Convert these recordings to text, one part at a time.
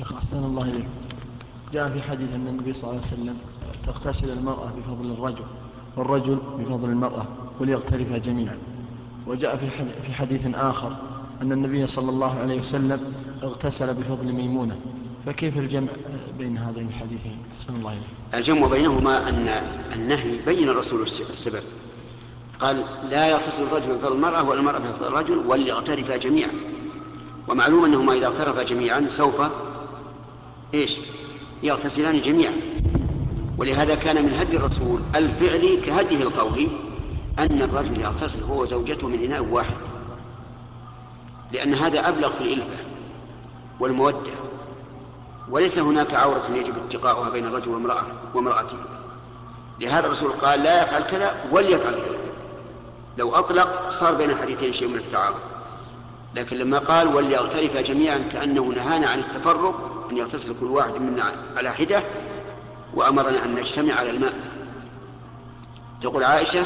شيخ أحسن الله إليك. جاء في حديث أن النبي صلى الله عليه وسلم تغتسل المرأة بفضل الرجل والرجل بفضل المرأة وليغترفا جميعا. وجاء في حديث آخر أن النبي صلى الله عليه وسلم اغتسل بفضل ميمونة. فكيف الجمع بين هذين الحديثين؟ أحسن الله إليك. الجمع بينهما أن النهي بين الرسول السبب. قال لا يغتسل الرجل بفضل المرأة والمرأة بفضل الرجل وليغترفا جميعا. ومعلوم أنهما إذا اغترفا جميعا سوف إيش؟ يغتسلان جميعا. ولهذا كان من هدي الرسول الفعلي كهديه القولي أن الرجل يغتسل هو وزوجته من إناء واحد. لأن هذا أبلغ في الإلفة والمودة. وليس هناك عورة يجب اتقاؤها بين الرجل والمرأة وامرأته. لهذا الرسول قال لا يفعل كذا وليفعل كذا. لو أطلق صار بين حديثين شيء من التعارض. لكن لما قال وليغترف جميعا كأنه نهانا عن التفرق أن يغتسل كل واحد منا على حدة وأمرنا أن نجتمع على الماء. تقول عائشة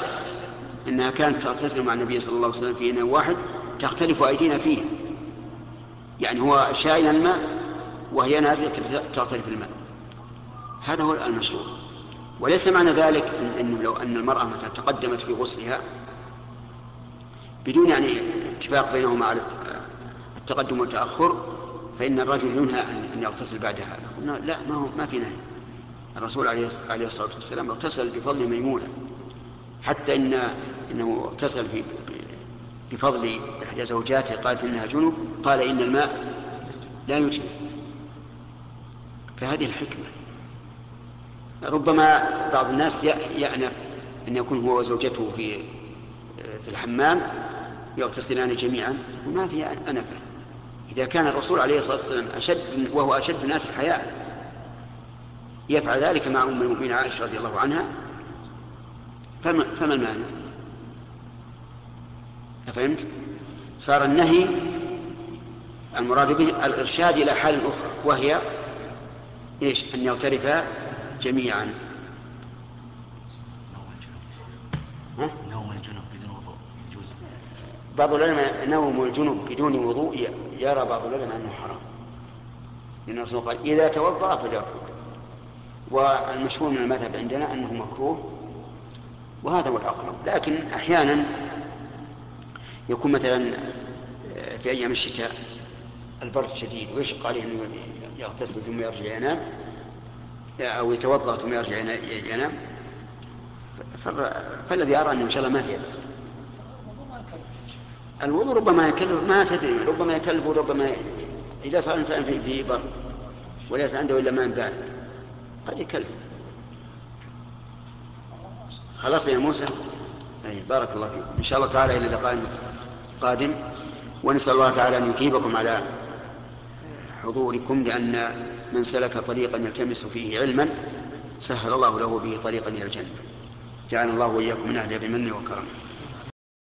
إنها كانت تغتسل مع النبي صلى الله عليه وسلم في إناء واحد تختلف أيدينا فيه. يعني هو شايل الماء وهي نازلة تغترف الماء. هذا هو المشروع. وليس معنى ذلك أنه لو أن المرأة مثلا تقدمت في غسلها بدون يعني اتفاق بينهما على التقدم والتأخر فإن الرجل ينهى أن يغتسل بعد هذا. لا ما هو ما في نهي. الرسول عليه الصلاة والسلام اغتسل بفضل ميمونة حتى إن إنه اغتسل في بفضل إحدى زوجاته قالت إنها جنب قال إن الماء لا يجب فهذه الحكمة. ربما بعض الناس يأنف أن يكون هو وزوجته في في الحمام يغتسلان جميعا وما في أنفة إذا كان الرسول عليه الصلاة والسلام أشد وهو أشد الناس حياء. يفعل ذلك مع أم المؤمنين عائشة رضي الله عنها. فما, فما المانع؟ أفهمت؟ صار النهي المراد به الإرشاد إلى حال أخرى وهي إيش؟ أن يغترفا جميعا. نوم الجنوب بدون وضوء. بعض العلماء نوم الجنوب بدون وضوء يرى بعض العلماء أنه حرام. لأن الرسول قال إذا توضأ فليرقد والمشهور من المذهب عندنا أنه مكروه وهذا هو الأقرب. لكن أحيانا يكون مثلا في أيام الشتاء البرد شديد ويشق عليه أنه يغتسل ثم يرجع ينام أو يتوضأ ثم يرجع ينام. فالذي أرى أنه إن شاء الله ما فيه بأس الوضوء ربما يكلف ما تدري ربما يكلف وربما إذا صار الإنسان في في بر وليس عنده إلا ماء بارد قد يكلف. خلاص يا موسى؟ أي بارك الله فيكم إن شاء الله تعالى إلى اللقاء القادم ونسأل الله تعالى أن يثيبكم على حضوركم لأن من سلك طريقا يلتمس فيه علما سهل الله له به طريقا إلى الجنة. جعلنا الله وإياكم من أهل بمنه وكرمه.